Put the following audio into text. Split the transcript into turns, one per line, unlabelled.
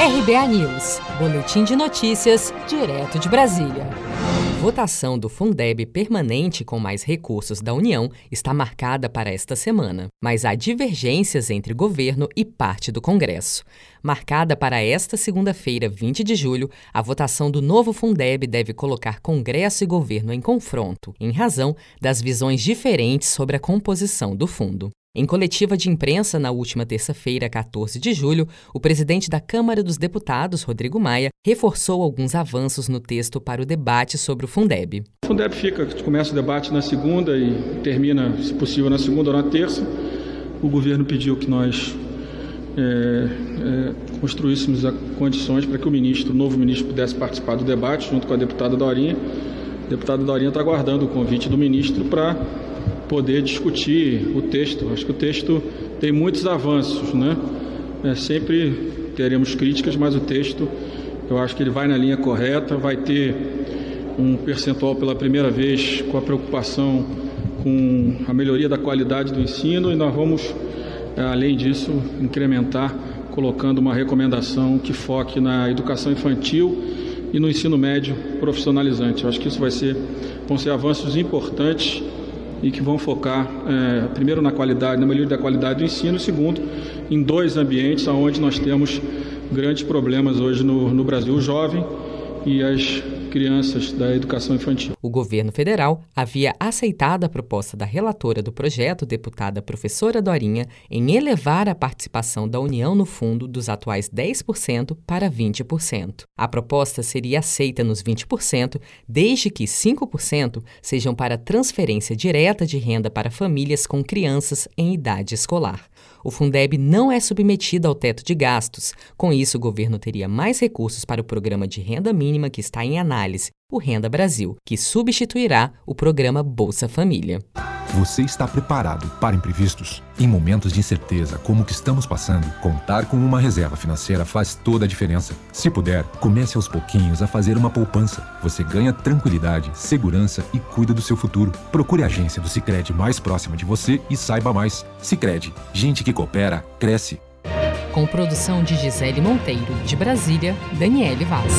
RBA News, Boletim de Notícias, direto de Brasília. Votação do Fundeb permanente com mais recursos da União está marcada para esta semana, mas há divergências entre governo e parte do Congresso. Marcada para esta segunda-feira, 20 de julho, a votação do novo Fundeb deve colocar Congresso e governo em confronto, em razão das visões diferentes sobre a composição do fundo. Em coletiva de imprensa na última terça-feira, 14 de julho, o presidente da Câmara dos Deputados, Rodrigo Maia, reforçou alguns avanços no texto para o debate sobre o Fundeb.
O Fundeb fica, começa o debate na segunda e termina, se possível, na segunda ou na terça. O governo pediu que nós é, é, construíssemos condições para que o ministro, o novo ministro, pudesse participar do debate junto com a deputada Dorinha. A deputada Dorinha está aguardando o convite do ministro para poder discutir o texto. Acho que o texto tem muitos avanços, né? É, sempre teremos críticas, mas o texto, eu acho que ele vai na linha correta, vai ter um percentual pela primeira vez com a preocupação com a melhoria da qualidade do ensino e nós vamos, é, além disso, incrementar colocando uma recomendação que foque na educação infantil e no ensino médio profissionalizante. Eu acho que isso vai ser, vão ser avanços importantes e que vão focar, é, primeiro, na qualidade, na melhoria da qualidade do ensino, segundo, em dois ambientes onde nós temos grandes problemas hoje no, no Brasil: o jovem e as crianças da educação infantil.
O governo federal havia aceitado a proposta da relatora do projeto, deputada professora Dorinha, em elevar a participação da União no fundo dos atuais 10% para 20%. A proposta seria aceita nos 20%, desde que 5% sejam para transferência direta de renda para famílias com crianças em idade escolar. O Fundeb não é submetido ao teto de gastos. Com isso, o governo teria mais recursos para o programa de renda mínima que está em análise, o Renda Brasil, que substituirá o programa Bolsa Família.
Você está preparado para imprevistos? Em momentos de incerteza como o que estamos passando, contar com uma reserva financeira faz toda a diferença. Se puder, comece aos pouquinhos a fazer uma poupança. Você ganha tranquilidade, segurança e cuida do seu futuro. Procure a agência do Sicredi mais próxima de você e saiba mais. Sicredi, gente que coopera cresce.
Com produção de Gisele Monteiro, de Brasília, Daniele Vaz.